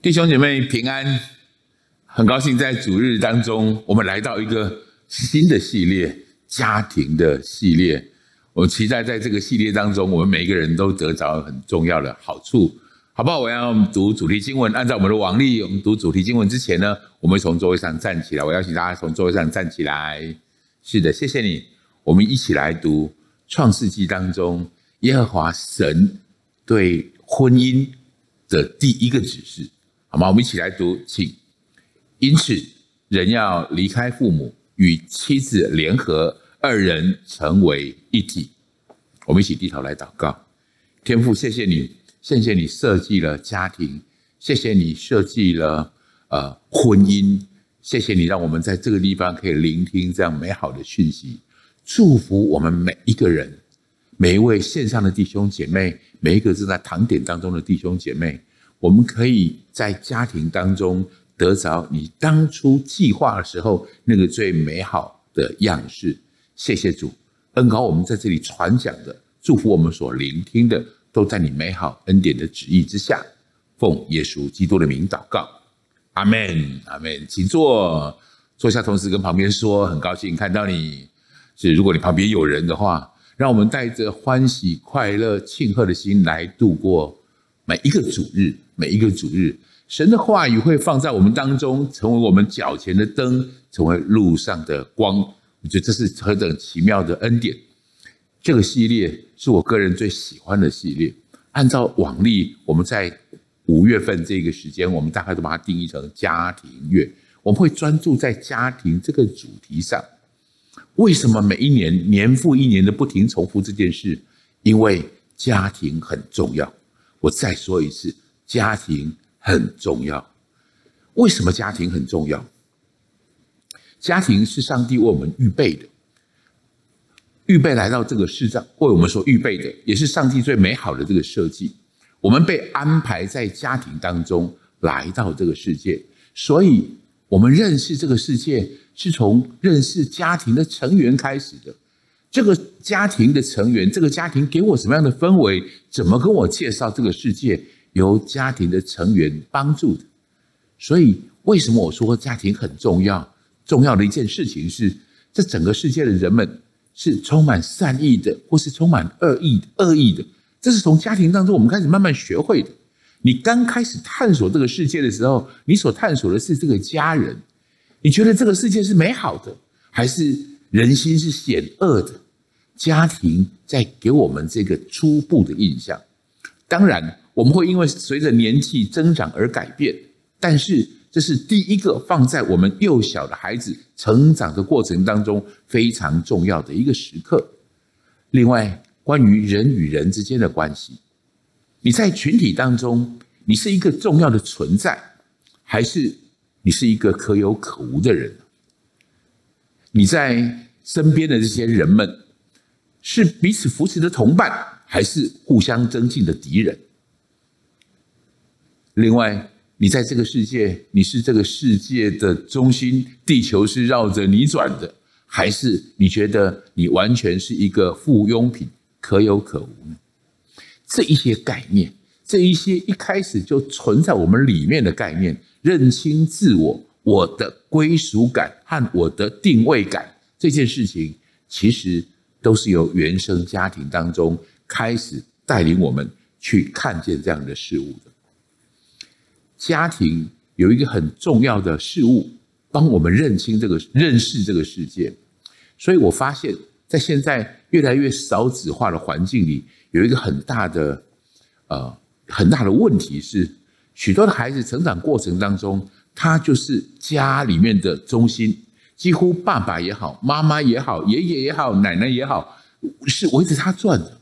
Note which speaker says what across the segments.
Speaker 1: 弟兄姐妹平安，很高兴在主日当中，我们来到一个新的系列，家庭的系列。我期待在这个系列当中，我们每一个人都得着很重要的好处，好不好？我要读主题经文，按照我们的往例，我们读主题经文之前呢，我们从座位上站起来。我邀请大家从座位上站起来。是的，谢谢你。我们一起来读创世纪当中耶和华神对婚姻的第一个指示。好吗？我们一起来读，请。因此，人要离开父母，与妻子联合，二人成为一体。我们一起低头来祷告。天父，谢谢你，谢谢你设计了家庭，谢谢你设计了呃婚姻，谢谢你让我们在这个地方可以聆听这样美好的讯息。祝福我们每一个人，每一位线上的弟兄姐妹，每一个正在堂点当中的弟兄姐妹。我们可以在家庭当中得着你当初计划的时候那个最美好的样式。谢谢主，恩膏我们在这里传讲的，祝福我们所聆听的，都在你美好恩典的旨意之下。奉耶稣基督的名祷告，阿门，阿门。请坐，坐下，同时跟旁边说，很高兴看到你。是，如果你旁边有人的话，让我们带着欢喜、快乐、庆贺的心来度过每一个主日。每一个主日，神的话语会放在我们当中，成为我们脚前的灯，成为路上的光。我觉得这是何等奇妙的恩典！这个系列是我个人最喜欢的系列。按照往例，我们在五月份这个时间，我们大概都把它定义成家庭月。我们会专注在家庭这个主题上。为什么每一年年复一年的不停重复这件事？因为家庭很重要。我再说一次。家庭很重要，为什么家庭很重要？家庭是上帝为我们预备的，预备来到这个世上为我们所预备的，也是上帝最美好的这个设计。我们被安排在家庭当中来到这个世界，所以我们认识这个世界是从认识家庭的成员开始的。这个家庭的成员，这个家庭给我什么样的氛围？怎么跟我介绍这个世界？由家庭的成员帮助的，所以为什么我说家庭很重要？重要的一件事情是，这整个世界的人们是充满善意的，或是充满恶意的、恶意的。这是从家庭当中我们开始慢慢学会的。你刚开始探索这个世界的时候，你所探索的是这个家人。你觉得这个世界是美好的，还是人心是险恶的？家庭在给我们这个初步的印象。当然。我们会因为随着年纪增长而改变，但是这是第一个放在我们幼小的孩子成长的过程当中非常重要的一个时刻。另外，关于人与人之间的关系，你在群体当中，你是一个重要的存在，还是你是一个可有可无的人？你在身边的这些人们，是彼此扶持的同伴，还是互相增进的敌人？另外，你在这个世界，你是这个世界的中心，地球是绕着你转的，还是你觉得你完全是一个附庸品，可有可无呢？这一些概念，这一些一开始就存在我们里面的概念，认清自我、我的归属感和我的定位感，这件事情，其实都是由原生家庭当中开始带领我们去看见这样的事物的。家庭有一个很重要的事物，帮我们认清这个、认识这个世界。所以我发现，在现在越来越少子化的环境里，有一个很大的、呃，很大的问题是，许多的孩子成长过程当中，他就是家里面的中心，几乎爸爸也好，妈妈也好，爷爷也好，奶奶也好，是围着他转的。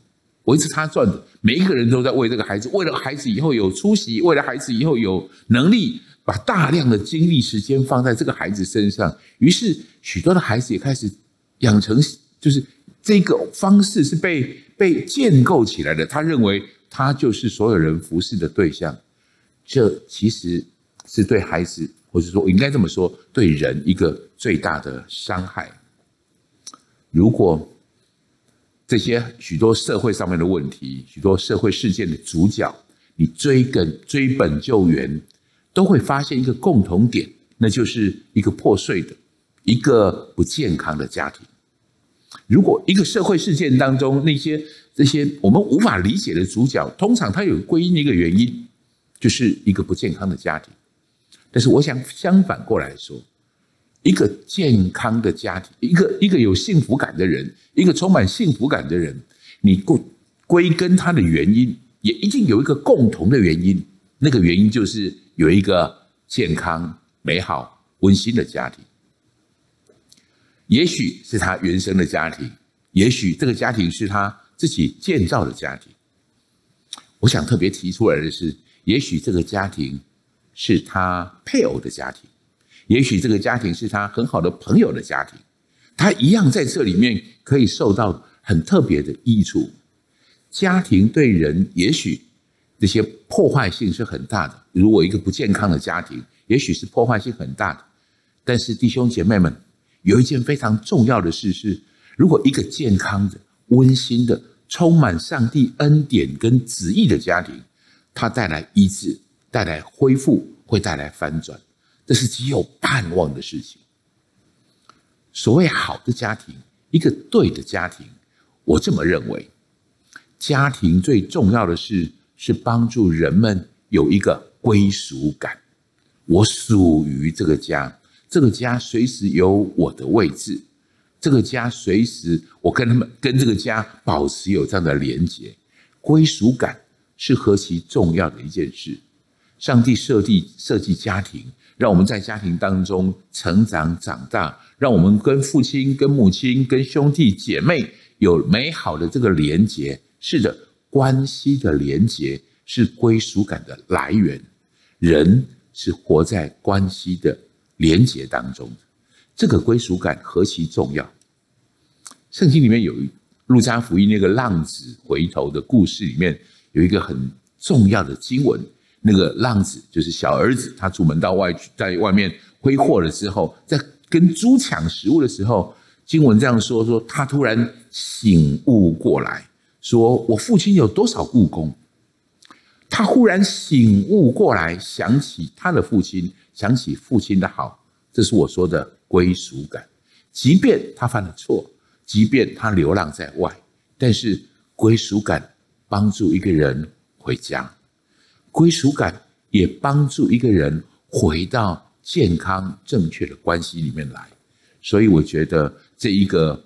Speaker 1: 围着他转的，每一个人都在为这个孩子，为了孩子以后有出息，为了孩子以后有能力，把大量的精力时间放在这个孩子身上。于是，许多的孩子也开始养成，就是这个方式是被被建构起来的。他认为他就是所有人服侍的对象，这其实是对孩子，或者说应该这么说，对人一个最大的伤害。如果这些许多社会上面的问题，许多社会事件的主角，你追根追本救源，都会发现一个共同点，那就是一个破碎的、一个不健康的家庭。如果一个社会事件当中那些这些我们无法理解的主角，通常它有归因一个原因，就是一个不健康的家庭。但是我想相反过来说，一个健康的家庭，一个一个有幸福感的人，一个充满幸福感的人，你归归根他的原因，也一定有一个共同的原因。那个原因就是有一个健康、美好、温馨的家庭。也许是他原生的家庭，也许这个家庭是他自己建造的家庭。我想特别提出来的是，也许这个家庭是他配偶的家庭，也许这个家庭是他很好的朋友的家庭，他一样在这里面可以受到很特别的益处。家庭对人也许这些破坏性是很大的，如果一个不健康的家庭，也许是破坏性很大的。但是弟兄姐妹们。有一件非常重要的事是，如果一个健康的、温馨的、充满上帝恩典跟旨意的家庭，它带来医治、带来恢复，会带来翻转，这是极有盼望的事情。所谓好的家庭，一个对的家庭，我这么认为，家庭最重要的事是帮助人们有一个归属感，我属于这个家。这个家随时有我的位置，这个家随时我跟他们跟这个家保持有这样的连结，归属感是何其重要的一件事。上帝设计设计家庭，让我们在家庭当中成长长大，让我们跟父亲、跟母亲、跟兄弟姐妹有美好的这个连结。是的，关系的连结是归属感的来源。人是活在关系的。连结当中，这个归属感何其重要！圣经里面有一路加福音那个浪子回头的故事，里面有一个很重要的经文。那个浪子就是小儿子，他出门到外去，在外面挥霍了之后，在跟猪抢食物的时候，经文这样说：说他突然醒悟过来，说我父亲有多少雇工？他忽然醒悟过来，想起他的父亲。想起父亲的好，这是我说的归属感。即便他犯了错，即便他流浪在外，但是归属感帮助一个人回家，归属感也帮助一个人回到健康正确的关系里面来。所以我觉得这一个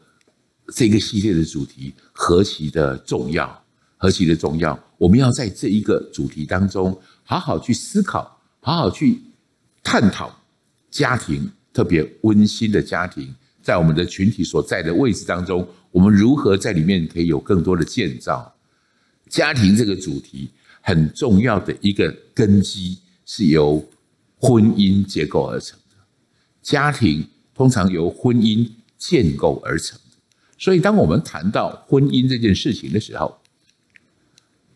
Speaker 1: 这个系列的主题何其的重要，何其的重要！我们要在这一个主题当中好好去思考，好好去。探讨家庭，特别温馨的家庭，在我们的群体所在的位置当中，我们如何在里面可以有更多的建造？家庭这个主题很重要的一个根基是由婚姻结构而成的。家庭通常由婚姻建构而成，所以当我们谈到婚姻这件事情的时候，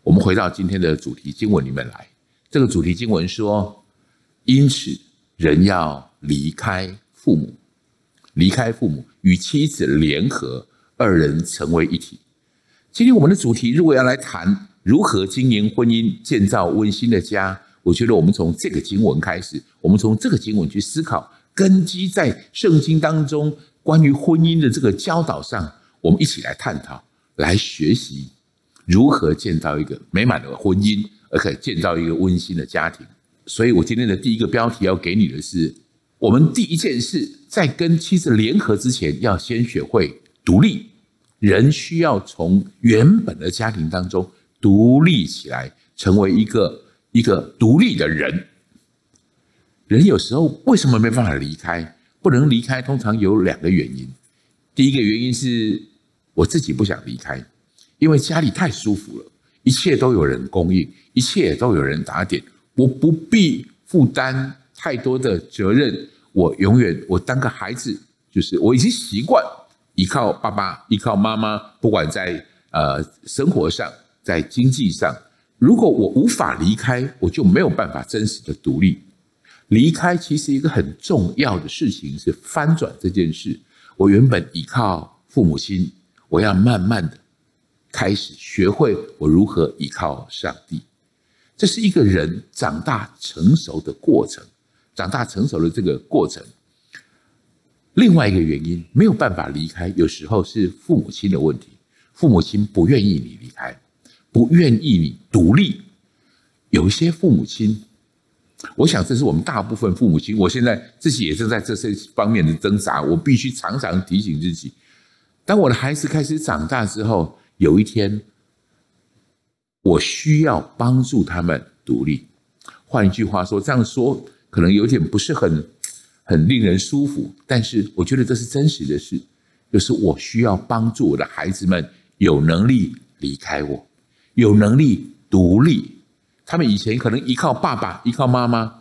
Speaker 1: 我们回到今天的主题经文里面来。这个主题经文说。因此，人要离开父母，离开父母，与妻子联合，二人成为一体。今天我们的主题如果要来谈如何经营婚姻，建造温馨的家，我觉得我们从这个经文开始，我们从这个经文去思考，根基在圣经当中关于婚姻的这个教导上，我们一起来探讨，来学习如何建造一个美满的婚姻，而可以建造一个温馨的家庭。所以我今天的第一个标题要给你的是：我们第一件事，在跟妻子联合之前，要先学会独立。人需要从原本的家庭当中独立起来，成为一个一个独立的人。人有时候为什么没办法离开？不能离开，通常有两个原因。第一个原因是我自己不想离开，因为家里太舒服了，一切都有人供应，一切都有人打点。我不必负担太多的责任，我永远我当个孩子，就是我已经习惯依靠爸爸，依靠妈妈，不管在呃生活上，在经济上，如果我无法离开，我就没有办法真实的独立。离开其实一个很重要的事情是翻转这件事。我原本依靠父母亲，我要慢慢的开始学会我如何依靠上帝。这是一个人长大成熟的过程，长大成熟的这个过程。另外一个原因，没有办法离开，有时候是父母亲的问题，父母亲不愿意你离开，不愿意你独立。有一些父母亲，我想这是我们大部分父母亲，我现在自己也正在这些方面的挣扎，我必须常常提醒自己，当我的孩子开始长大之后，有一天。我需要帮助他们独立。换一句话说，这样说可能有点不是很很令人舒服，但是我觉得这是真实的事，就是我需要帮助我的孩子们有能力离开我，有能力独立。他们以前可能依靠爸爸、依靠妈妈，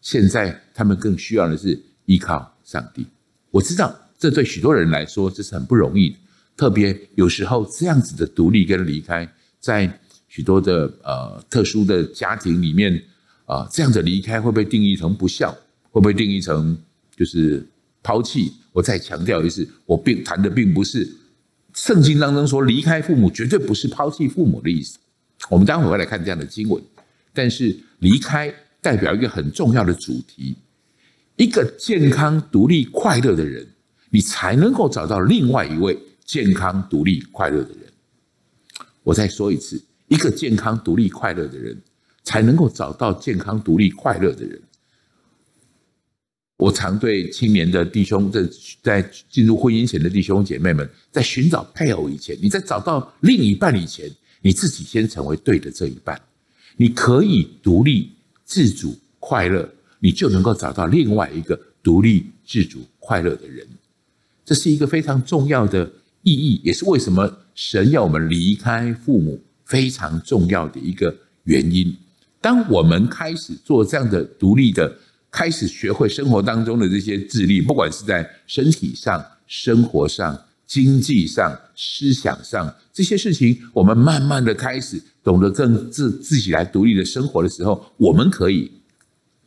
Speaker 1: 现在他们更需要的是依靠上帝。我知道这对许多人来说这是很不容易的，特别有时候这样子的独立跟离开，在。许多的呃特殊的家庭里面啊、这样的离开会被定义成不孝，会被定义成就是抛弃？我再强调一次，我并谈的并不是圣经当中说离开父母绝对不是抛弃父母的意思。我们待会会来看这样的经文，但是离开代表一个很重要的主题：一个健康、独立、快乐的人，你才能够找到另外一位健康、独立、快乐的人。我再说一次。一个健康、独立、快乐的人，才能够找到健康、独立、快乐的人。我常对青年的弟兄，在在进入婚姻前的弟兄姐妹们，在寻找配偶以前，你在找到另一半以前，你自己先成为对的这一半。你可以独立、自主、快乐，你就能够找到另外一个独立、自主、快乐的人。这是一个非常重要的意义，也是为什么神要我们离开父母。非常重要的一个原因，当我们开始做这样的独立的，开始学会生活当中的这些自立，不管是在身体上、生活上、经济上、思想上这些事情，我们慢慢的开始懂得更自自己来独立的生活的时候，我们可以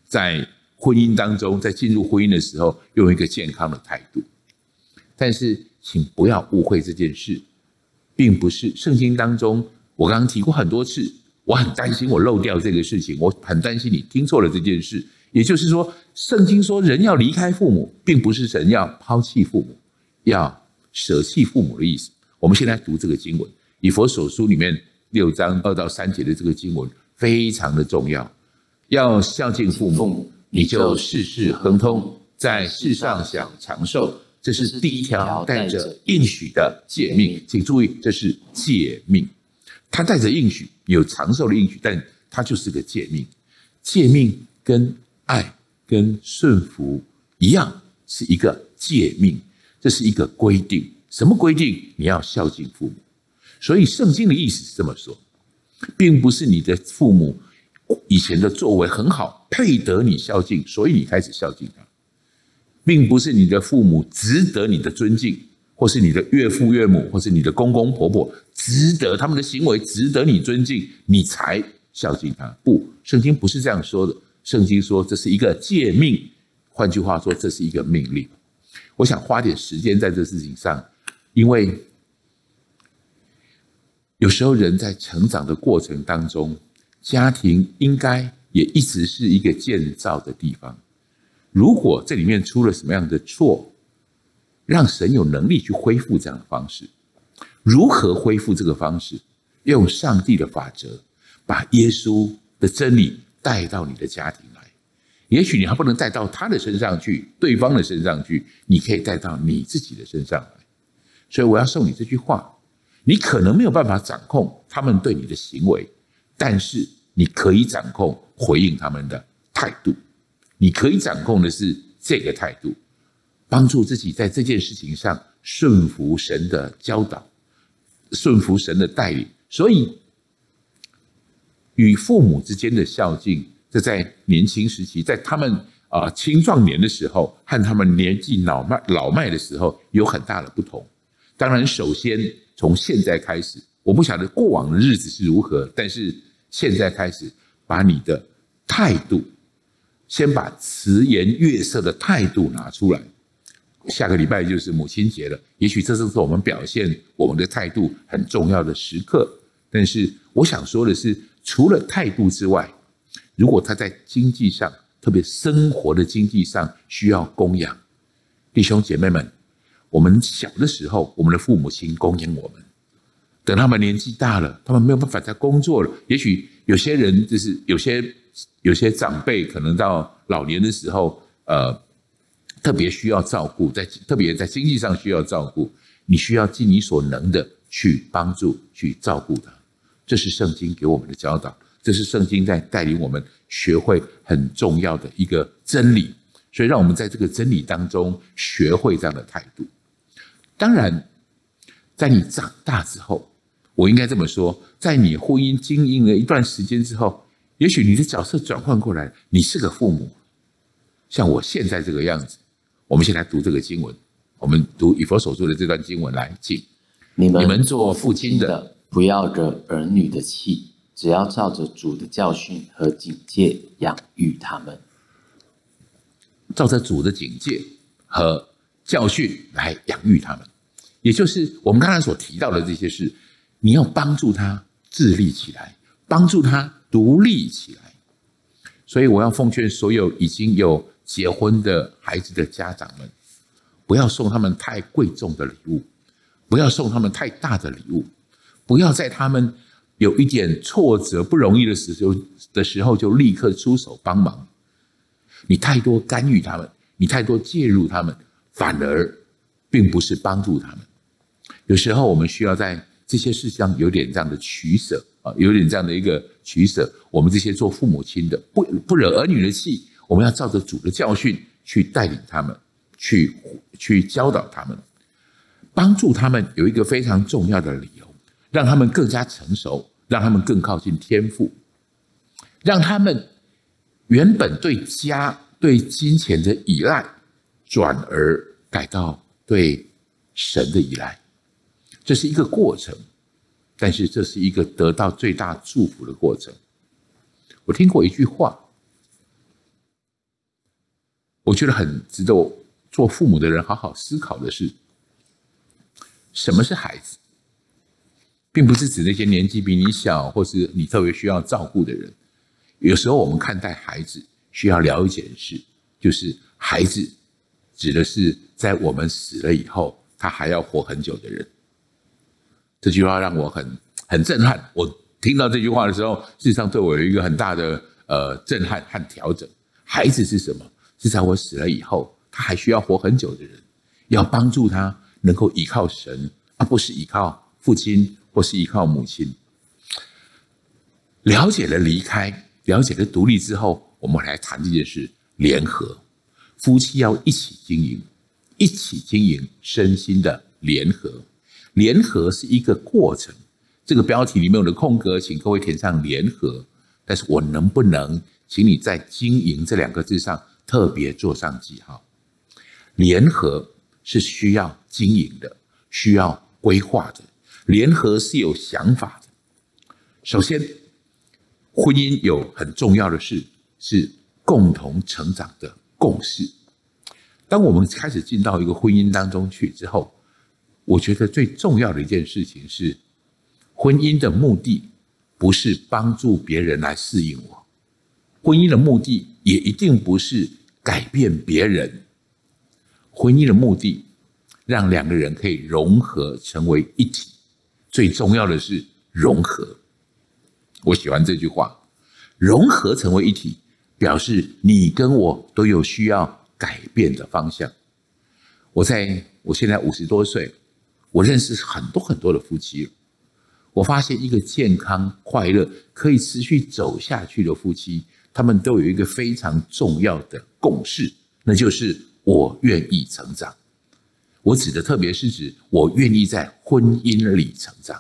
Speaker 1: 在婚姻当中，在进入婚姻的时候，用一个健康的态度。但是，请不要误会这件事，并不是圣经当中。我刚刚提过很多次，我很担心我漏掉这个事情，我很担心你听错了这件事。也就是说，圣经说人要离开父母，并不是神要抛弃父母，要舍弃父母的意思。我们现在读这个经文，以佛所书里面六章二到三节的这个经文非常的重要。要孝敬父母，你就事事亨通，在世上享长寿。这是第一条带着应许的诫命，请注意，这是诫命。他带着应许，有长寿的应许，但他就是个诫命。诫命跟爱跟顺服一样，是一个诫命，这是一个规定。什么规定？你要孝敬父母。所以圣经的意思是这么说，并不是你的父母以前的作为很好，配得你孝敬，所以你开始孝敬他，并不是你的父母值得你的尊敬。或是你的岳父岳母，或是你的公公婆婆，值得他们的行为值得你尊敬，你才孝敬他。不，圣经不是这样说的。圣经说这是一个诫命，换句话说，这是一个命令。我想花点时间在这事情上，因为有时候人在成长的过程当中，家庭应该也一直是一个建造的地方。如果这里面出了什么样的错，让神有能力去恢复这样的方式，如何恢复这个方式？用上帝的法则，把耶稣的真理带到你的家庭来。也许你还不能带到他的身上去，对方的身上去，你可以带到你自己的身上来。所以我要送你这句话：你可能没有办法掌控他们对你的行为，但是你可以掌控回应他们的态度。你可以掌控的是这个态度。帮助自己在这件事情上顺服神的教导，顺服神的带领。所以，与父母之间的孝敬，这在年轻时期，在他们啊青壮年的时候，和他们年纪老迈老迈的时候有很大的不同。当然，首先从现在开始，我不晓得过往的日子是如何，但是现在开始，把你的态度，先把慈颜悦色的态度拿出来。下个礼拜就是母亲节了，也许这正是我们表现我们的态度很重要的时刻。但是我想说的是，除了态度之外，如果他在经济上，特别生活的经济上需要供养，弟兄姐妹们，我们小的时候，我们的父母亲供养我们，等他们年纪大了，他们没有办法再工作了，也许有些人就是有些有些长辈，可能到老年的时候，呃，特别需要照顾，在特别在经济上需要照顾，你需要尽你所能的去帮助、去照顾他。这是圣经给我们的教导，这是圣经在带领我们学会很重要的一个真理，所以让我们在这个真理当中学会这样的态度。当然，在你长大之后，我应该这么说，在你婚姻经营了一段时间之后，也许你的角色转换过来，你是个父母，像我现在这个样子。我们先来读这个经文，我们读以佛所书的这段经文来，请你们你们做父亲的。
Speaker 2: 不要惹儿女的气，只要照着主的教训和警戒养育他们。
Speaker 1: 照着主的警戒和教训来养育他们，也就是我们刚才所提到的这些事，你要帮助他自立起来，帮助他独立起来。所以我要奉劝所有已经有结婚的孩子的家长们，不要送他们太贵重的礼物，不要送他们太大的礼物。不要在他们有一点挫折、不容易的时候的时候就立刻出手帮忙。你太多干预他们，你太多介入他们，反而并不是帮助他们。有时候我们需要在这些事上有点这样的取舍啊，有点这样的一个取舍。我们这些做父母亲的，不不惹儿女的气，我们要照着主的教训去带领他们，去去教导他们，帮助他们。有一个非常重要的理由。让他们更加成熟，让他们更靠近天赋，让他们原本对家、对金钱的依赖，转而改到对神的依赖。这是一个过程，但是这是一个得到最大祝福的过程。我听过一句话，我觉得很值得我做父母的人好好思考的是：什么是孩子？并不是指那些年纪比你小，或是你特别需要照顾的人。有时候我们看待孩子，需要了解的是，就是孩子指的是在我们死了以后，他还要活很久的人。这句话让我很很震撼。我听到这句话的时候，事实上对我有一个很大的呃震撼和调整。孩子是什么？是在我死了以后，他还需要活很久的人，要帮助他能够依靠神，而不是依靠父亲。或是依靠母亲，了解了离开，了解了独立之后，我们来谈这件事。联合，夫妻要一起经营，一起经营身心的联合。联合是一个过程。这个标题里面有的空格，请各位填上联合。但是我能不能，请你在“经营”这两个字上特别做上记号？联合是需要经营的，需要规划的。联合是有想法的。首先，婚姻有很重要的事是共同成长的共识。当我们开始进到一个婚姻当中去之后，我觉得最重要的一件事情是，婚姻的目的不是帮助别人来适应我，婚姻的目的也一定不是改变别人。婚姻的目的，让两个人可以融合成为一体。最重要的是融合，我喜欢这句话，融合成为一体，表示你跟我都有需要改变的方向。我在我现在五十多岁，我认识很多很多的夫妻，我发现一个健康、快乐、可以持续走下去的夫妻，他们都有一个非常重要的共识，那就是我愿意成长。我指的特别是指我愿意在婚姻里成长，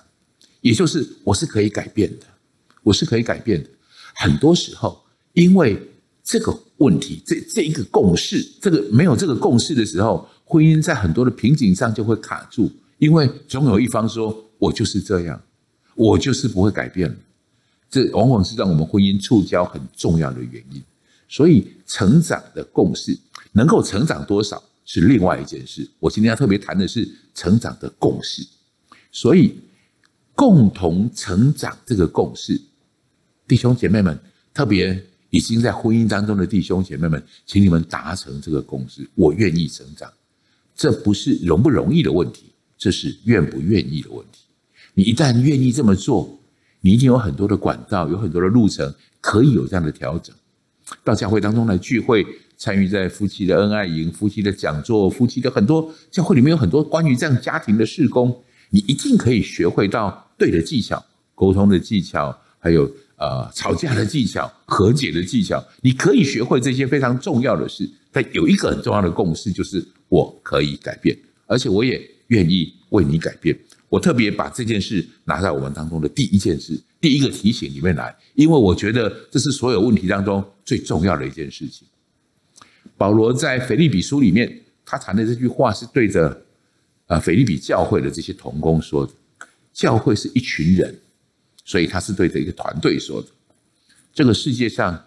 Speaker 1: 也就是我是可以改变的，我是可以改变的。很多时候，因为这个问题，这这一个共识，这个没有这个共识的时候，婚姻在很多的瓶颈上就会卡住，因为总有一方说我就是这样，我就是不会改变。这往往是让我们婚姻触礁很重要的原因。所以，成长的共识能够成长多少？是另外一件事。我今天要特别谈的是成长的共识，所以共同成长这个共识，弟兄姐妹们，特别已经在婚姻当中的弟兄姐妹们，请你们达成这个共识。我愿意成长，这不是容不容易的问题，这是愿不愿意的问题。你一旦愿意这么做，你一定有很多的管道，有很多的路程可以有这样的调整。到教会当中来聚会，参与在夫妻的恩爱营、夫妻的讲座、夫妻的很多教会里面有很多关于这样家庭的事工，你一定可以学会到对的技巧、沟通的技巧，还有。呃，吵架的技巧、和解的技巧，你可以学会这些非常重要的事。但有一个很重要的共识，就是我可以改变，而且我也愿意为你改变。我特别把这件事拿在我们当中的第一件事、第一个提醒里面来，因为我觉得这是所有问题当中最重要的一件事情。保罗在腓立比书里面，他谈的这句话是对着呃腓立比教会的这些同工说的。教会是一群人。所以他是对着一个团队说的：“这个世界上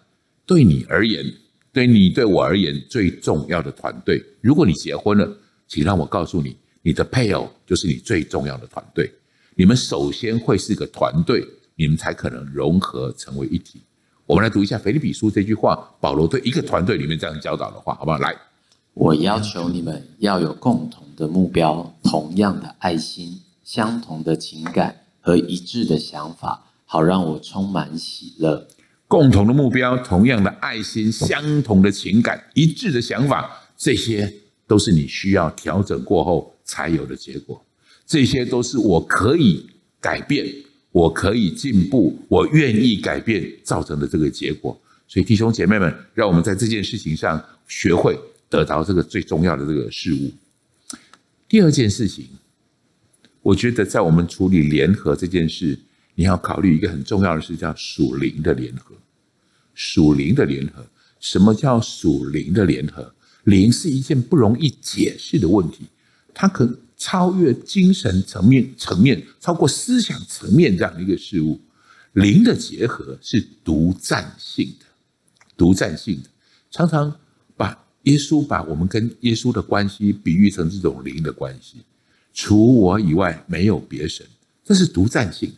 Speaker 1: 对你而言，对你对我而言最重要的团队，如果你结婚了，请让我告诉你，你的配偶就是你最重要的团队。你们首先会是个团队，你们才可能融合成为一体。”我们来读一下腓立比书这句话，保罗对一个团队里面这样教导的话，好不好？来，
Speaker 2: 我要求你们要有共同的目标，同样的爱心，相同的情感。和一致的想法，好让我充满喜乐。
Speaker 1: 共同的目标，同样的爱心，相同的情感，一致的想法，这些都是你需要调整过后才有的结果。这些都是我可以改变，我可以进步，我愿意改变造成的这个结果。所以弟兄姐妹们，让我们在这件事情上学会得到这个最重要的这个事物。第二件事情。我觉得在我们处理联合这件事，你要考虑一个很重要的事，叫属灵的联合。属灵的联合，什么叫属灵的联合？灵是一件不容易解释的问题，它可超越精神层面层面，超过思想层面这样的一个事物。灵的结合是独占性的，独占性的，常常把耶稣把我们跟耶稣的关系比喻成这种灵的关系。除我以外没有别神，这是独占性的。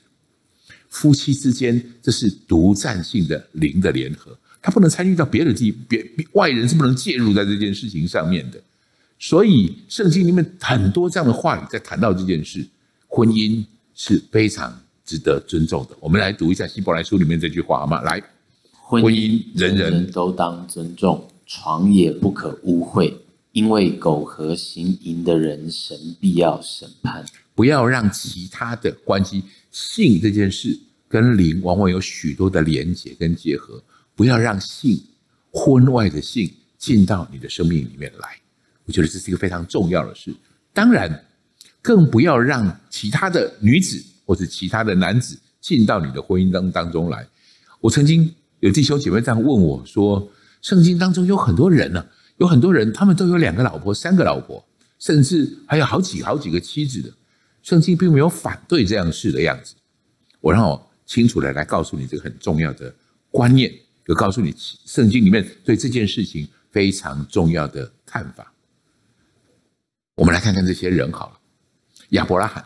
Speaker 1: 夫妻之间，这是独占性的灵的联合，他不能参与到别的地，别外人是不能介入在这件事情上面的。所以圣经里面很多这样的话语在谈到这件事，婚姻是非常值得尊重的。我们来读一下希伯来书里面这句话好吗？来，
Speaker 2: 婚姻人人都当尊重，床也不可污秽。因为苟合行淫的人，神必要审判。
Speaker 1: 不要让其他的关系，性这件事跟灵往往有许多的连结跟结合。不要让性，婚外的性进到你的生命里面来。我觉得这是一个非常重要的事。当然，更不要让其他的女子或者其他的男子进到你的婚姻当当中来。我曾经有弟兄姐妹这样问我说：“圣经当中有很多人呢、啊。”有很多人，他们都有两个老婆、三个老婆，甚至还有好几好几个妻子的。圣经并没有反对这样事的样子。我让我清楚的来告诉你这个很重要的观念，就告诉你圣经里面对这件事情非常重要的看法。我们来看看这些人好了。亚伯拉罕，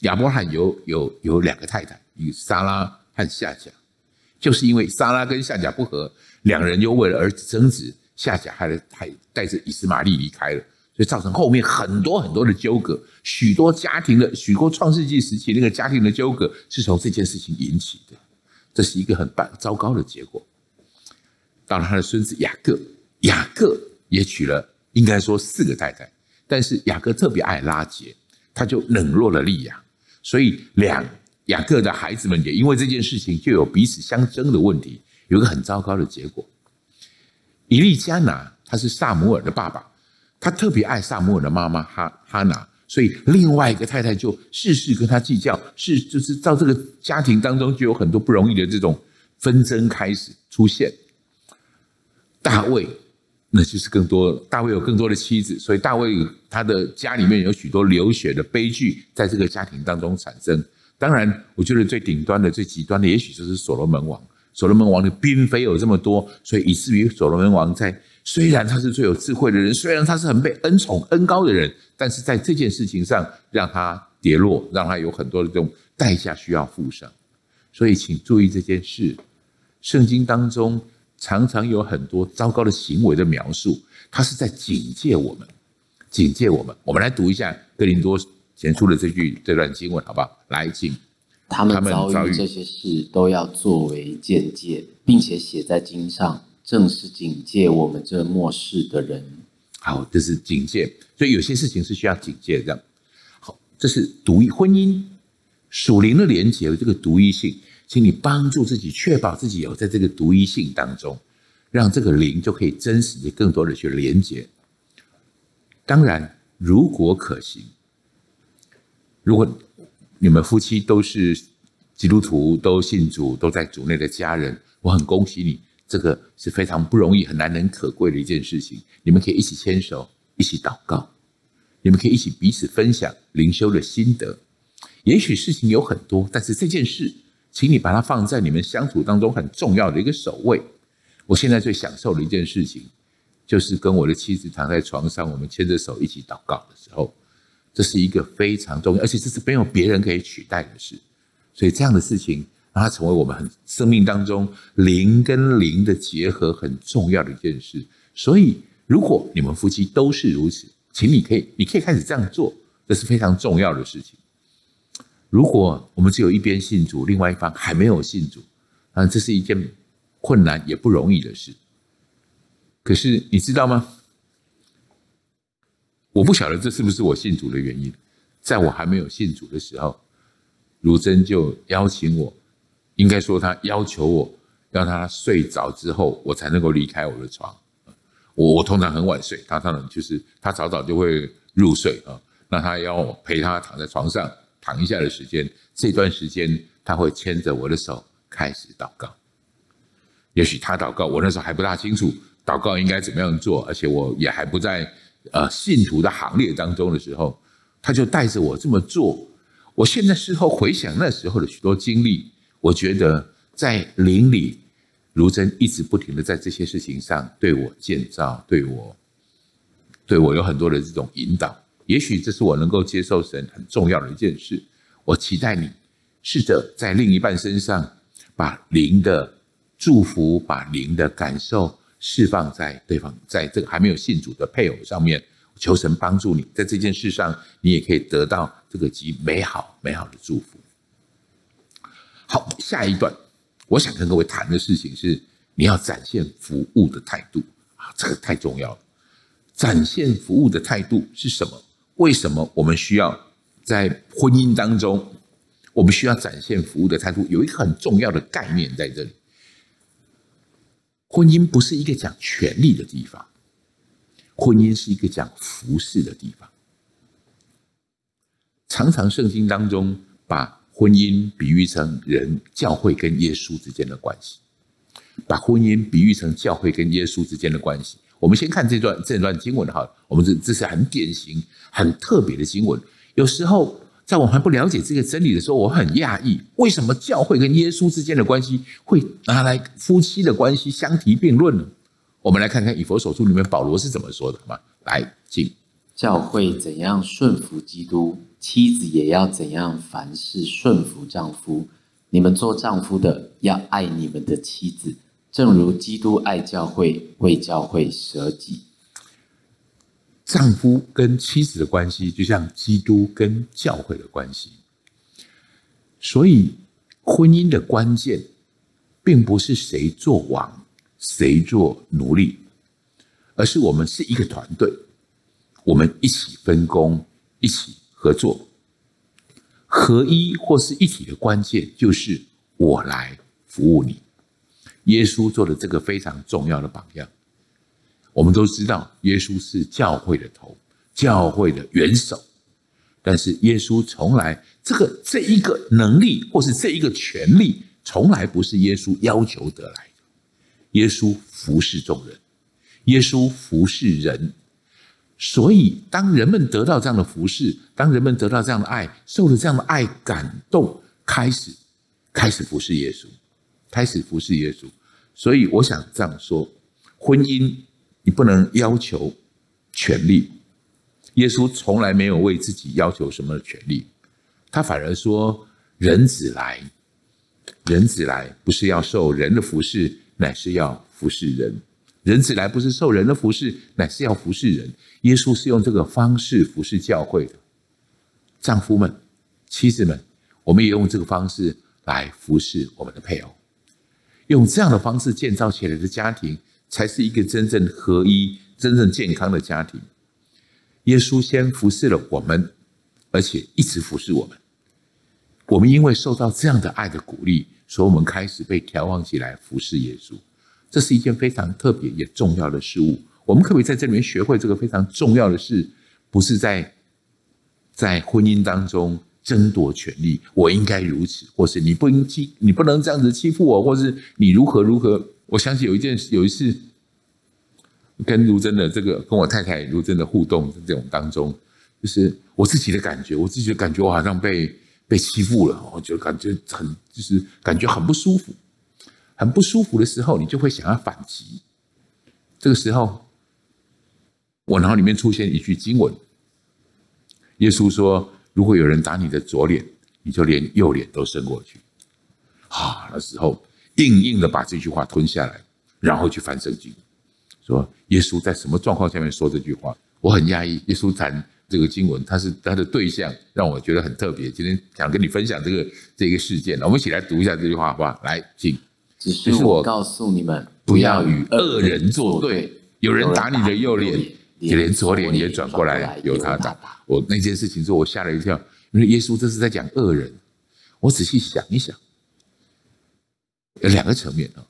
Speaker 1: 亚伯拉罕有有有两个太太，一个撒拉和夏甲，就是因为撒拉跟夏甲不和，两人又为了儿子争执。夏甲还还带着以斯玛利离开了，所以造成后面很多很多的纠葛，许多家庭的许多创世纪时期那个家庭的纠葛是从这件事情引起的，这是一个很糟糟糕的结果。到了他的孙子雅各，雅各也娶了应该说四个太太，但是雅各特别爱拉结，他就冷落了利亚，所以两雅各的孩子们也因为这件事情就有彼此相争的问题，有个很糟糕的结果。以利加拿他是撒母耳的爸爸，他特别爱撒母耳的妈妈哈哈拿，所以另外一个太太就事事跟他计较，是就是到这个家庭当中就有很多不容易的这种纷争开始出现。大卫那就是更多，大卫有更多的妻子，所以大卫他的家里面有许多流血的悲剧在这个家庭当中产生。当然，我觉得最顶端的、最极端的，也许就是所罗门王。所罗门王的嫔妃有这么多，所以以至于所罗门王在虽然他是最有智慧的人，虽然他是很被恩宠恩高的人，但是在这件事情上让他跌落，让他有很多的这种代价需要付上。所以请注意这件事，圣经当中常常有很多糟糕的行为的描述，它是在警戒我们，警戒我们。我们来读一下哥林多前书的这句这段经文，好不好？来，请。
Speaker 2: 他们遭遇这些事，都要作为见戒，并且写在经上，正是警戒我们这末世的人。
Speaker 1: 好，这是警戒，所以有些事情是需要警戒的。这样，好，这是独一婚姻属灵的连结，这个独一性。请你帮助自己，确保自己有在这个独一性当中，让这个灵就可以真实的、更多的去连接。当然，如果可行，如果你们夫妻都是基督徒，都信主，都在主内的家人，我很恭喜你，这个是非常不容易、很难能可贵的一件事情。你们可以一起牵手，一起祷告，你们可以一起彼此分享灵修的心得。也许事情有很多，但是这件事。请你把它放在你们相处当中很重要的一个首位。我现在最享受的一件事情，就是跟我的妻子躺在床上，我们牵着手一起祷告的时候，这是一个非常重要，而且这是没有别人可以取代的事。所以这样的事情，让它成为我们很生命当中灵跟灵的结合很重要的一件事。所以，如果你们夫妻都是如此，请你可以，你可以开始这样做，这是非常重要的事情。如果我们只有一边信主，另外一方还没有信主，啊，这是一件困难也不容易的事。可是你知道吗？我不晓得这是不是我信主的原因。在我还没有信主的时候，如真就邀请我，应该说他要求我，让他睡着之后，我才能够离开我的床。我我通常很晚睡，他当然就是他早早就会入睡啊。那他要陪他躺在床上。躺一下的时间，这段时间他会牵着我的手开始祷告。也许他祷告，我那时候还不大清楚祷告应该怎么样做，而且我也还不在呃信徒的行列当中的时候，他就带着我这么做。我现在事后回想那时候的许多经历，我觉得在灵里，如真一直不停的在这些事情上对我建造，对我对我有很多的这种引导。也许这是我能够接受神很重要的一件事。我期待你试着在另一半身上把灵的祝福、把灵的感受释放在对方，在这个还没有信主的配偶上面。求神帮助你，在这件事上，你也可以得到这个极美好、美好的祝福。好，下一段我想跟各位谈的事情是，你要展现服务的态度啊，这个太重要了。展现服务的态度是什么？为什么我们需要在婚姻当中，我们需要展现服务的态度？有一个很重要的概念在这里：婚姻不是一个讲权力的地方，婚姻是一个讲服侍的地方。常常圣经当中把婚姻比喻成人教会跟耶稣之间的关系，把婚姻比喻成教会跟耶稣之间的关系。我们先看这段这段经文哈，我们这这是很典型、很特别的经文。有时候在我们还不了解这个真理的时候，我很讶异，为什么教会跟耶稣之间的关系会拿来夫妻的关系相提并论呢？我们来看看以弗所书里面保罗是怎么说的，好吗？来，请
Speaker 2: 教会怎样顺服基督，妻子也要怎样凡事顺服丈夫。你们做丈夫的要爱你们的妻子。正如基督爱教会，为教会舍己。
Speaker 1: 丈夫跟妻子的关系，就像基督跟教会的关系。所以，婚姻的关键，并不是谁做王，谁做奴隶，而是我们是一个团队，我们一起分工，一起合作，合一或是一体的关键，就是我来服务你。耶稣做的这个非常重要的榜样，我们都知道，耶稣是教会的头，教会的元首。但是耶稣从来这个这一个能力或是这一个权力，从来不是耶稣要求得来的。耶稣服侍众人，耶稣服侍人。所以，当人们得到这样的服侍，当人们得到这样的爱，受了这样的爱感动，开始开始服侍耶稣。开始服侍耶稣，所以我想这样说：婚姻你不能要求权利。耶稣从来没有为自己要求什么权利，他反而说：“人子来，人子来不是要受人的服侍，乃是要服侍人。人子来不是受人的服侍，乃是要服侍人。耶稣是用这个方式服侍教会的。丈夫们、妻子们，我们也用这个方式来服侍我们的配偶。用这样的方式建造起来的家庭，才是一个真正合一、真正健康的家庭。耶稣先服侍了我们，而且一直服侍我们。我们因为受到这样的爱的鼓励，所以我们开始被调望起来服侍耶稣。这是一件非常特别也重要的事物。我们可不可以在这里面学会这个非常重要的事？不是在在婚姻当中争夺权利，我应该如此，或是你不应欺，你不能这样子欺负我，或是你如何如何？我相信有一件事有一次。跟如真的这个，跟我太太如真的互动这种当中，就是我自己的感觉，我自己的感觉，我好像被被欺负了，我就感觉很就是感觉很不舒服，很不舒服的时候，你就会想要反击。这个时候，我脑里面出现一句经文：耶稣说，如果有人打你的左脸，你就连右脸都伸过去。啊，那时候硬硬的把这句话吞下来，然后去翻圣经。说耶稣在什么状况下面说这句话？我很讶异。耶稣谈这个经文，他是他的对象，让我觉得很特别。今天想跟你分享这个这个事件，我们一起来读一下这句话，好不好？来，请。
Speaker 2: 只是我告诉你们，不要与恶人作对。有人打你的右脸，你连左脸也转过来由他打。
Speaker 1: 我那件事情之后，我吓了一跳，因为耶稣这是在讲恶人。我仔细想一想，有两个层面啊。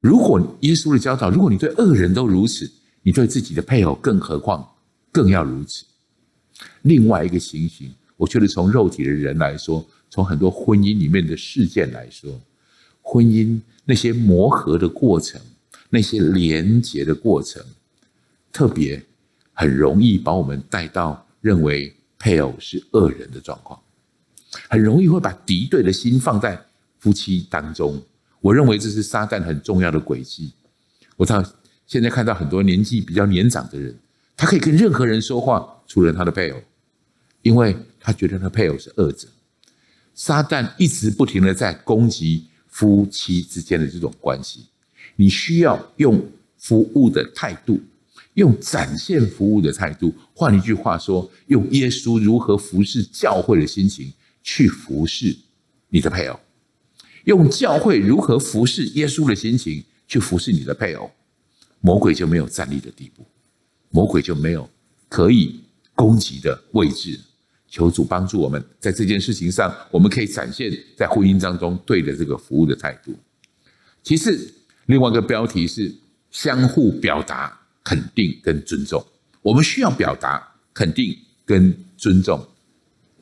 Speaker 1: 如果耶稣的教导，如果你对恶人都如此，你对自己的配偶，更何况更要如此。另外一个情形，我觉得从肉体的人来说，从很多婚姻里面的事件来说，婚姻那些磨合的过程，那些连结的过程，特别很容易把我们带到认为配偶是恶人的状况，很容易会把敌对的心放在夫妻当中。我认为这是撒旦很重要的诡计。我到现在看到很多年纪比较年长的人，他可以跟任何人说话，除了他的配偶，因为他觉得他配偶是恶者。撒旦一直不停的在攻击夫妻之间的这种关系。你需要用服务的态度，用展现服务的态度，换一句话说，用耶稣如何服侍教会的心情去服侍你的配偶。用教会如何服侍耶稣的心情去服侍你的配偶，魔鬼就没有站立的地步，魔鬼就没有可以攻击的位置。求主帮助我们，在这件事情上，我们可以展现在婚姻当中对的这个服务的态度。其次，另外一个标题是相互表达肯定跟尊重。我们需要表达肯定跟尊重，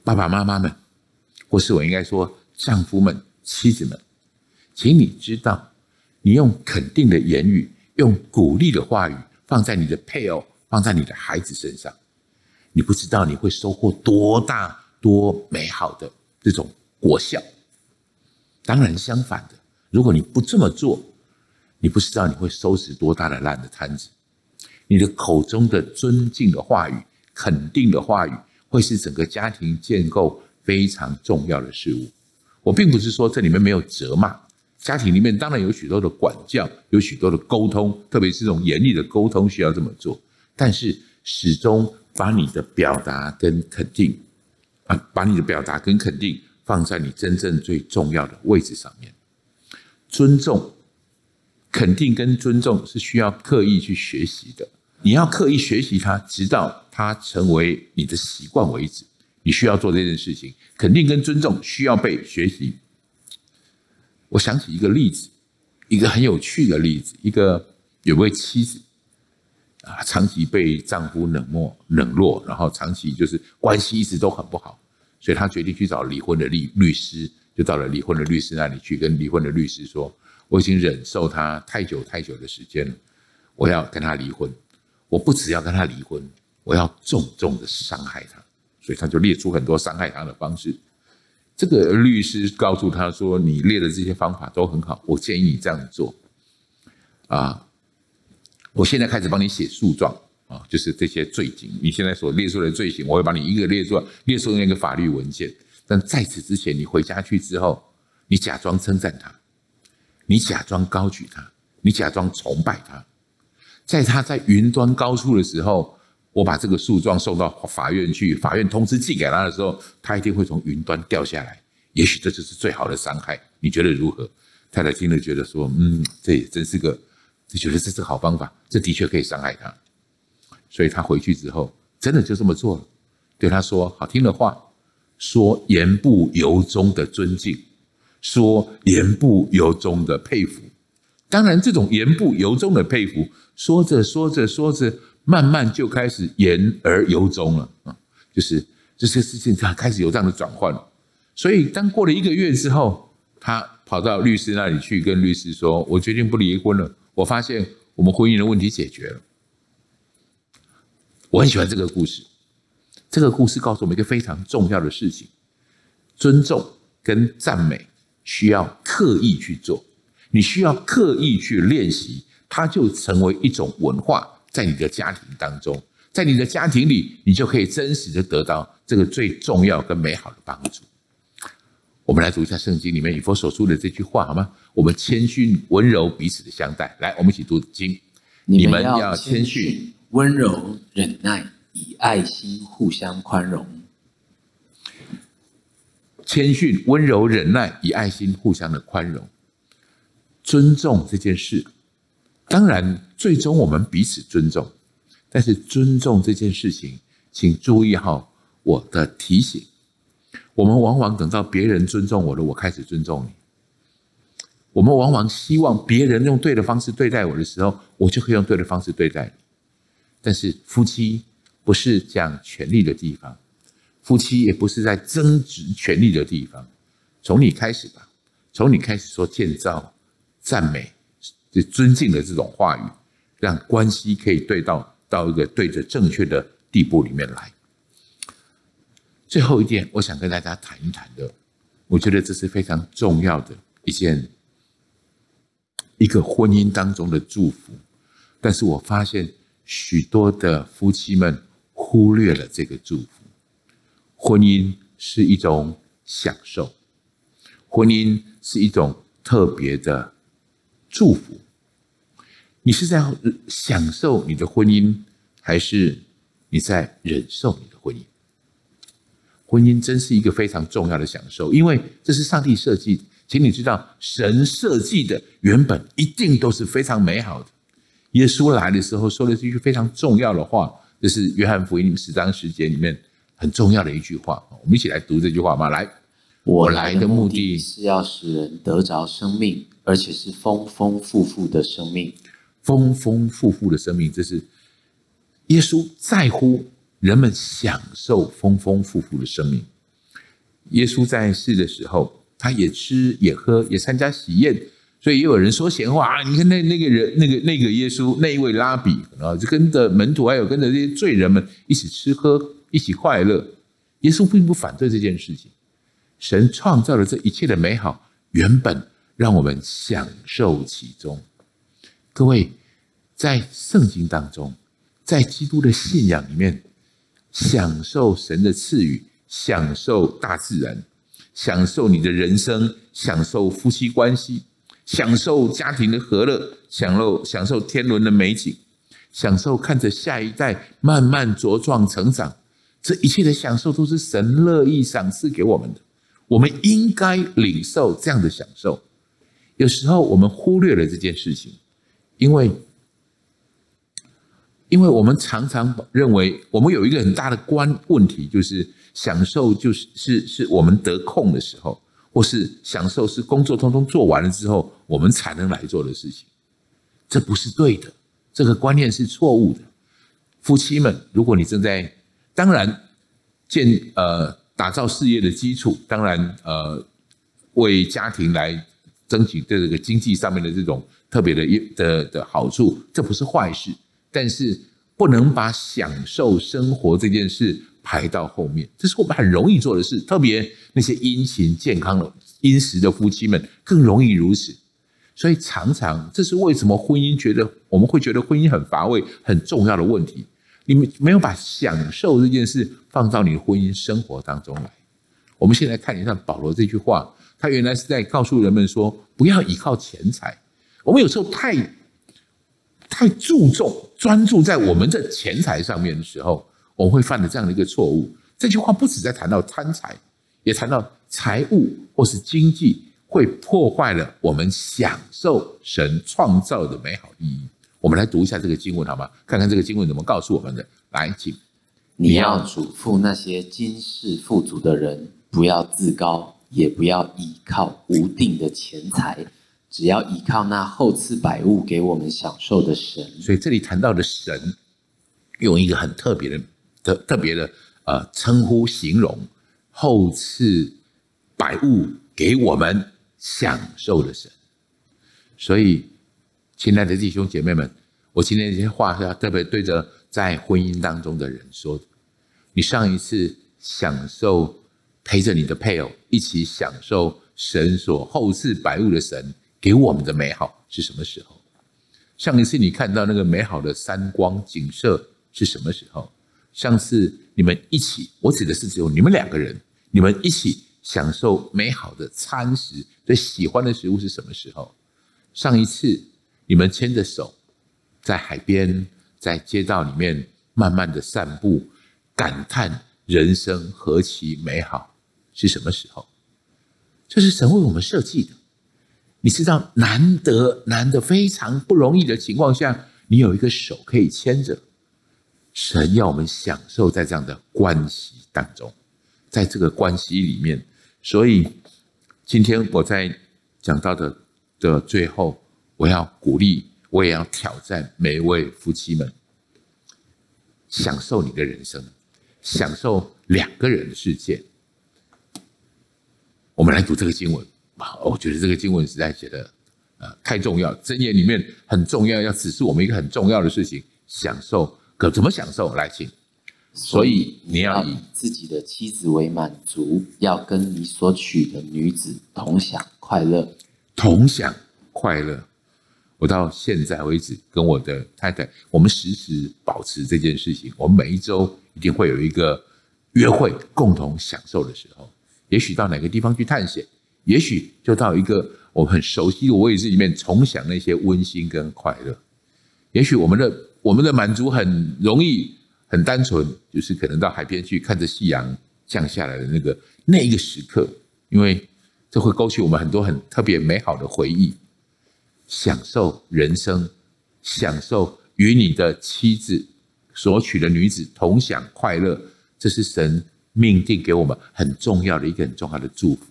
Speaker 1: 爸爸妈妈们，或是我应该说丈夫们。妻子们，请你知道，你用肯定的言语，用鼓励的话语，放在你的配偶，放在你的孩子身上，你不知道你会收获多大多美好的这种果效。当然，相反的，如果你不这么做，你不知道你会收拾多大的烂的摊子。你的口中的尊敬的话语、肯定的话语，会是整个家庭建构非常重要的事物。我并不是说这里面没有责骂，家庭里面当然有许多的管教，有许多的沟通，特别是这种严厉的沟通需要这么做。但是始终把你的表达跟肯定，啊，把你的表达跟肯定放在你真正最重要的位置上面。尊重、肯定跟尊重是需要刻意去学习的，你要刻意学习它，直到它成为你的习惯为止。你需要做这件事情，肯定跟尊重需要被学习。我想起一个例子，一个很有趣的例子，一个有位妻子啊，长期被丈夫冷漠冷落，然后长期就是关系一直都很不好，所以她决定去找离婚的律律师，就到了离婚的律师那里去，跟离婚的律师说：“我已经忍受他太久太久的时间了，我要跟他离婚。我不只要跟他离婚，我要重重的伤害他。”所以他就列出很多伤害他的方式。这个律师告诉他说：“你列的这些方法都很好，我建议你这样做。啊，我现在开始帮你写诉状啊，就是这些罪行，你现在所列出的罪行，我会帮你一个列出列出那个法律文件。但在此之前，你回家去之后，你假装称赞他，你假装高举他，你假装崇拜他。在他在云端高处的时候，我把这个诉状送到法院去，法院通知寄给他的时候，他一定会从云端掉下来。也许这就是最好的伤害，你觉得如何？太太听了觉得说，嗯，这也真是个，这觉得这是个好方法，这的确可以伤害他。所以他回去之后，真的就这么做了，对他说好听的话，说言不由衷的尊敬，说言不由衷的佩服。当然，这种言不由衷的佩服，说着说着说着，慢慢就开始言而由衷了啊，就是这些事情才开始有这样的转换。所以，当过了一个月之后，他跑到律师那里去，跟律师说：“我决定不离婚了。我发现我们婚姻的问题解决了。”我很喜欢这个故事。这个故事告诉我们一个非常重要的事情：尊重跟赞美需要刻意去做。你需要刻意去练习，它就成为一种文化，在你的家庭当中，在你的家庭里，你就可以真实的得到这个最重要跟美好的帮助。我们来读一下圣经里面以佛所说的这句话好吗？我们谦逊温柔彼此的相待。来，我们一起读经。
Speaker 2: 你们要谦逊温柔忍耐，以爱心互相宽容。
Speaker 1: 谦逊温柔忍耐，以爱心互相的宽容。尊重这件事，当然最终我们彼此尊重，但是尊重这件事情，请注意好我的提醒。我们往往等到别人尊重我了，我开始尊重你。我们往往希望别人用对的方式对待我的时候，我就可以用对的方式对待你。但是夫妻不是讲权力的地方，夫妻也不是在争执权力的地方。从你开始吧，从你开始说建造。赞美、这尊敬的这种话语，让关系可以对到到一个对着正确的地步里面来。最后一点，我想跟大家谈一谈的，我觉得这是非常重要的一件，一个婚姻当中的祝福。但是我发现许多的夫妻们忽略了这个祝福。婚姻是一种享受，婚姻是一种特别的。祝福，你是在享受你的婚姻，还是你在忍受你的婚姻？婚姻真是一个非常重要的享受，因为这是上帝设计。请你知道，神设计的原本一定都是非常美好的。耶稣来的时候说的是一句非常重要的话，这是约翰福音十章十节里面很重要的一句话。我们一起来读这句话吧。来，我来的目的
Speaker 2: 是要使人得着生命。而且是丰丰富富的生命，
Speaker 1: 丰丰富富的生命，这是耶稣在乎人们享受丰丰富富的生命。耶稣在世的时候，他也吃也喝，也参加喜宴，所以也有人说闲话啊。你看那那个人，那个那个耶稣，那一位拉比啊，就跟着门徒，还有跟着这些罪人们一起吃喝，一起快乐。耶稣并不反对这件事情，神创造了这一切的美好，原本。让我们享受其中。各位，在圣经当中，在基督的信仰里面，享受神的赐予，享受大自然，享受你的人生，享受夫妻关系，享受家庭的和乐，享受享受天伦的美景，享受看着下一代慢慢茁壮成长，这一切的享受都是神乐意赏赐给我们的。我们应该领受这样的享受。有时候我们忽略了这件事情，因为，因为我们常常认为我们有一个很大的关问题，就是享受就是是是我们得空的时候，或是享受是工作通通做完了之后，我们才能来做的事情。这不是对的，这个观念是错误的。夫妻们，如果你正在，当然建呃打造事业的基础，当然呃为家庭来。争取这个经济上面的这种特别的的的好处，这不是坏事，但是不能把享受生活这件事排到后面，这是我们很容易做的事。特别那些殷勤健康的殷实的夫妻们更容易如此，所以常常这是为什么婚姻觉得我们会觉得婚姻很乏味很重要的问题。你们没有把享受这件事放到你的婚姻生活当中来。我们现在看一下保罗这句话。他原来是在告诉人们说，不要依靠钱财。我们有时候太太注重专注在我们的钱财上面的时候，我们会犯了这样的一个错误。这句话不止在谈到贪财，也谈到财务或是经济会破坏了我们享受神创造的美好意义。我们来读一下这个经文好吗？看看这个经文怎么告诉我们的。来，请
Speaker 2: 你要嘱咐那些今世富足的人，不要自高，也不要依靠无定的钱财，只要依靠那厚赐百物给我们享受的神。
Speaker 1: 所以这里谈到的神，用一个很特别的、特特别的呃称呼形容厚赐百物给我们享受的神。所以。亲爱的弟兄姐妹们，我今天这些话是要特别对着在婚姻当中的人说。你上一次享受陪着你的配偶一起享受神所厚赐百物的神给我们的美好是什么时候？上一次你看到那个美好的山光景色是什么时候？上次你们一起，我指的是只有你们两个人，你们一起享受美好的餐食，最喜欢的食物是什么时候？上一次。你们牵着手，在海边，在街道里面慢慢的散步，感叹人生何其美好，是什么时候？这是神为我们设计的。你知道，难得难得非常不容易的情况下，你有一个手可以牵着。神要我们享受在这样的关系当中，在这个关系里面。所以，今天我在讲到的的最后。我要鼓励，我也要挑战每一位夫妻们，享受你的人生，享受两个人的世界。我们来读这个经文，我觉得这个经文实在写的呃太重要，箴言里面很重要，要指示我们一个很重要的事情：享受。可怎么享受？来，请。所以你要以
Speaker 2: 自己的妻子为满足，要跟你所娶的女子同享快乐，
Speaker 1: 同享快乐。我到现在为止，跟我的太太，我们时时保持这件事情。我们每一周一定会有一个约会，共同享受的时候。也许到哪个地方去探险，也许就到一个我们很熟悉的位置里面，重享那些温馨跟快乐。也许我们的我们的满足很容易，很单纯，就是可能到海边去看着夕阳降下来的那个那一个时刻，因为这会勾起我们很多很特别美好的回忆。享受人生，享受与你的妻子所娶的女子同享快乐，这是神命定给我们很重要的一个很重要的祝福。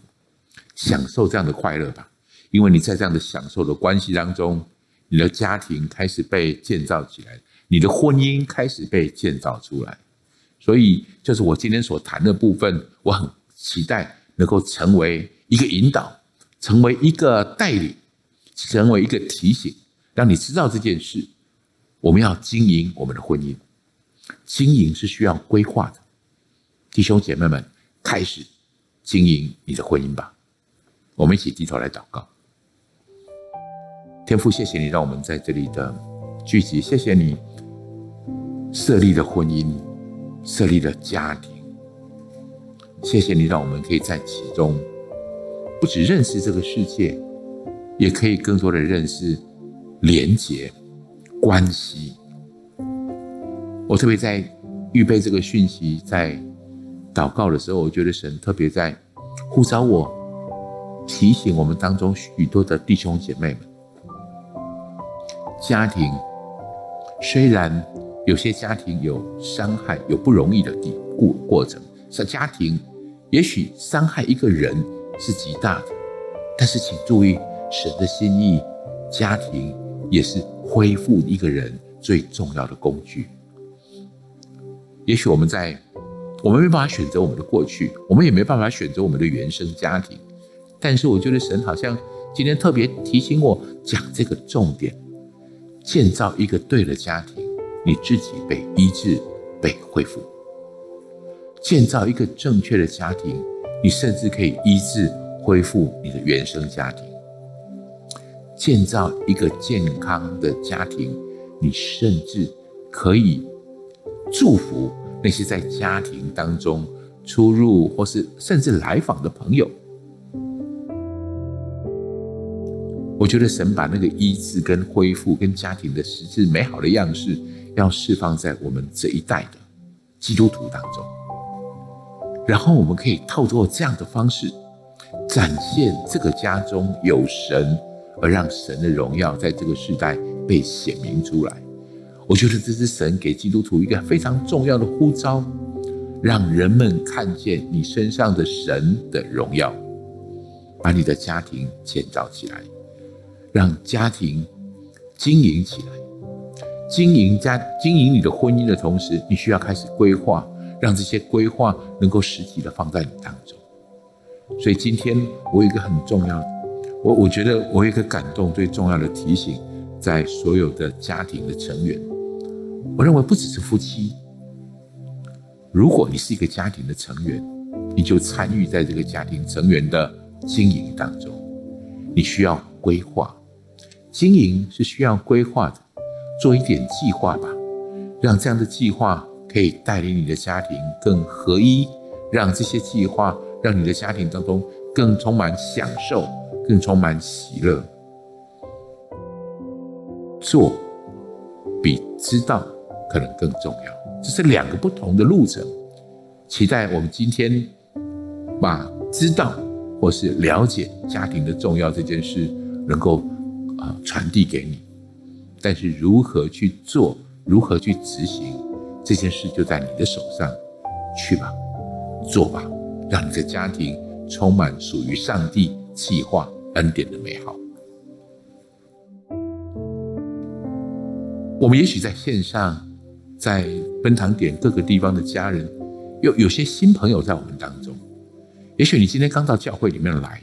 Speaker 1: 享受这样的快乐吧，因为你在这样的享受的关系当中，你的家庭开始被建造起来，你的婚姻开始被建造出来。所以，就是我今天所谈的部分，我很期待能够成为一个引导，成为一个带领。成为一个提醒，让你知道这件事。我们要经营我们的婚姻，经营是需要规划的。弟兄姐妹们，开始经营你的婚姻吧。我们一起低头来祷告。天父，谢谢你让我们在这里的聚集，谢谢你设立的婚姻，设立的家庭，谢谢你让我们可以在其中，不只认识这个世界。也可以更多的认识、连结、关系。我特别在预备这个讯息，在祷告的时候，我觉得神特别在呼召我，提醒我们当中许多的弟兄姐妹们：家庭虽然有些家庭有伤害、有不容易的地过过程，是家庭也许伤害一个人是极大的，但是请注意。神的心意，家庭也是恢复一个人最重要的工具。也许我们在，我们没办法选择我们的过去，我们也没办法选择我们的原生家庭。但是我觉得神好像今天特别提醒我讲这个重点：建造一个对的家庭，你自己被医治、被恢复；建造一个正确的家庭，你甚至可以医治、恢复你的原生家庭。建造一个健康的家庭，你甚至可以祝福那些在家庭当中出入或是甚至来访的朋友。我觉得神把那个医治跟恢复跟家庭的实质美好的样式，要释放在我们这一代的基督徒当中，然后我们可以透过这样的方式，展现这个家中有神，而让神的荣耀在这个时代被显明出来。我觉得这是神给基督徒一个非常重要的呼召，让人们看见你身上的神的荣耀，把你的家庭建造起来。让家庭经营起来，经营家经营你的婚姻的同时，你需要开始规划，让这些规划能够实际的放在你当中。所以今天我有一个很重要的，我我觉得我有一个感动最重要的提醒，在所有的家庭的成员，我认为不只是夫妻，如果你是一个家庭的成员，你就参与在这个家庭成员的经营当中，你需要规划。经营是需要规划的，做一点计划吧，让这样的计划可以带领你的家庭更合一，让这些计划让你的家庭当中更充满享受，更充满喜乐。做比知道可能更重要，这是两个不同的路程。期待我们今天把知道或是了解家庭的重要这件事能够。啊，传递给你，但是如何去做，如何去执行这件事，就在你的手上，去吧，做吧，让你的家庭充满属于上帝计划恩典的美好。我们也许在线上，在奔堂点各个地方的家人，有有些新朋友在我们当中，也许你今天刚到教会里面来。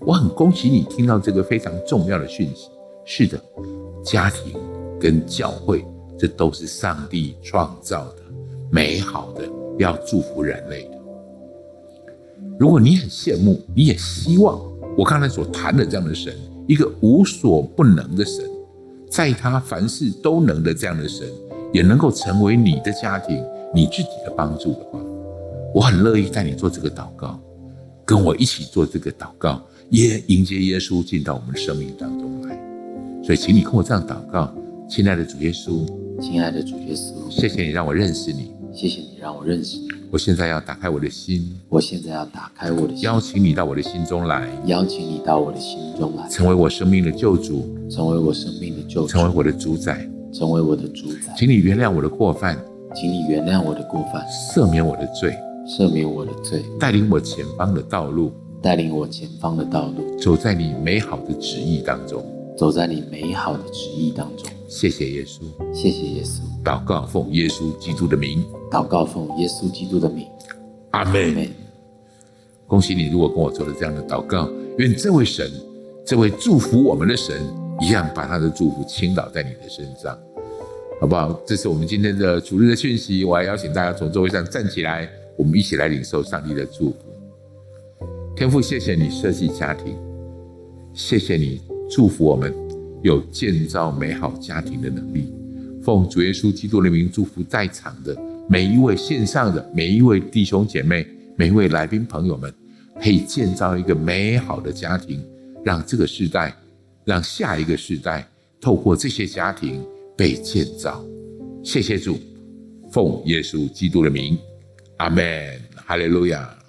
Speaker 1: 我很恭喜你听到这个非常重要的讯息。是的，家庭跟教会，这都是上帝创造的、美好的，要祝福人类的。如果你很羡慕，你也希望我刚才所谈的这样的神，一个无所不能的神，在他凡事都能的这样的神，也能够成为你的家庭、你自己的帮助的话，我很乐意带你做这个祷告，跟我一起做这个祷告。也迎接耶稣进到我们生命当中来，所以请你跟我这样祷告，亲爱的主耶稣，
Speaker 2: 亲爱的主耶稣，
Speaker 1: 谢谢你让我认识你，
Speaker 2: 谢谢你让我认识你。
Speaker 1: 我现在要打开我的心，
Speaker 2: 我现在要打开我的心，
Speaker 1: 邀请你到我的心中来，
Speaker 2: 邀请你到我的心中来，
Speaker 1: 成为我生命的救主，
Speaker 2: 成为我生命的救主，
Speaker 1: 成为我的主宰，
Speaker 2: 成为我的主宰。
Speaker 1: 请你原谅我的过犯，
Speaker 2: 请你原谅我的过犯，
Speaker 1: 赦免我的罪，
Speaker 2: 赦免我的罪，
Speaker 1: 带领我前方的道路。
Speaker 2: 带领我前方的道路，
Speaker 1: 走在你美好的旨意当中，
Speaker 2: 走在你美好的旨意当中。
Speaker 1: 谢谢耶稣，
Speaker 2: 谢谢耶稣。
Speaker 1: 祷告奉耶稣基督的名，
Speaker 2: 祷告奉耶稣基督的名。
Speaker 1: 阿门。恭喜你，如果跟我做了这样的祷告，愿这位神，这位祝福我们的神，一样把他的祝福倾倒在你的身上，好不好？这是我们今天的主日的讯息。我还邀请大家从座位上站起来，我们一起来领受上帝的祝福。天父，谢谢你设计家庭，谢谢你祝福我们有建造美好家庭的能力。奉主耶稣基督的名，祝福在场的每一位线上的每一位弟兄姐妹、每一位来宾朋友们，可以建造一个美好的家庭，让这个世代，让下一个世代透过这些家庭被建造。谢谢主，奉耶稣基督的名，阿门，哈利路亚。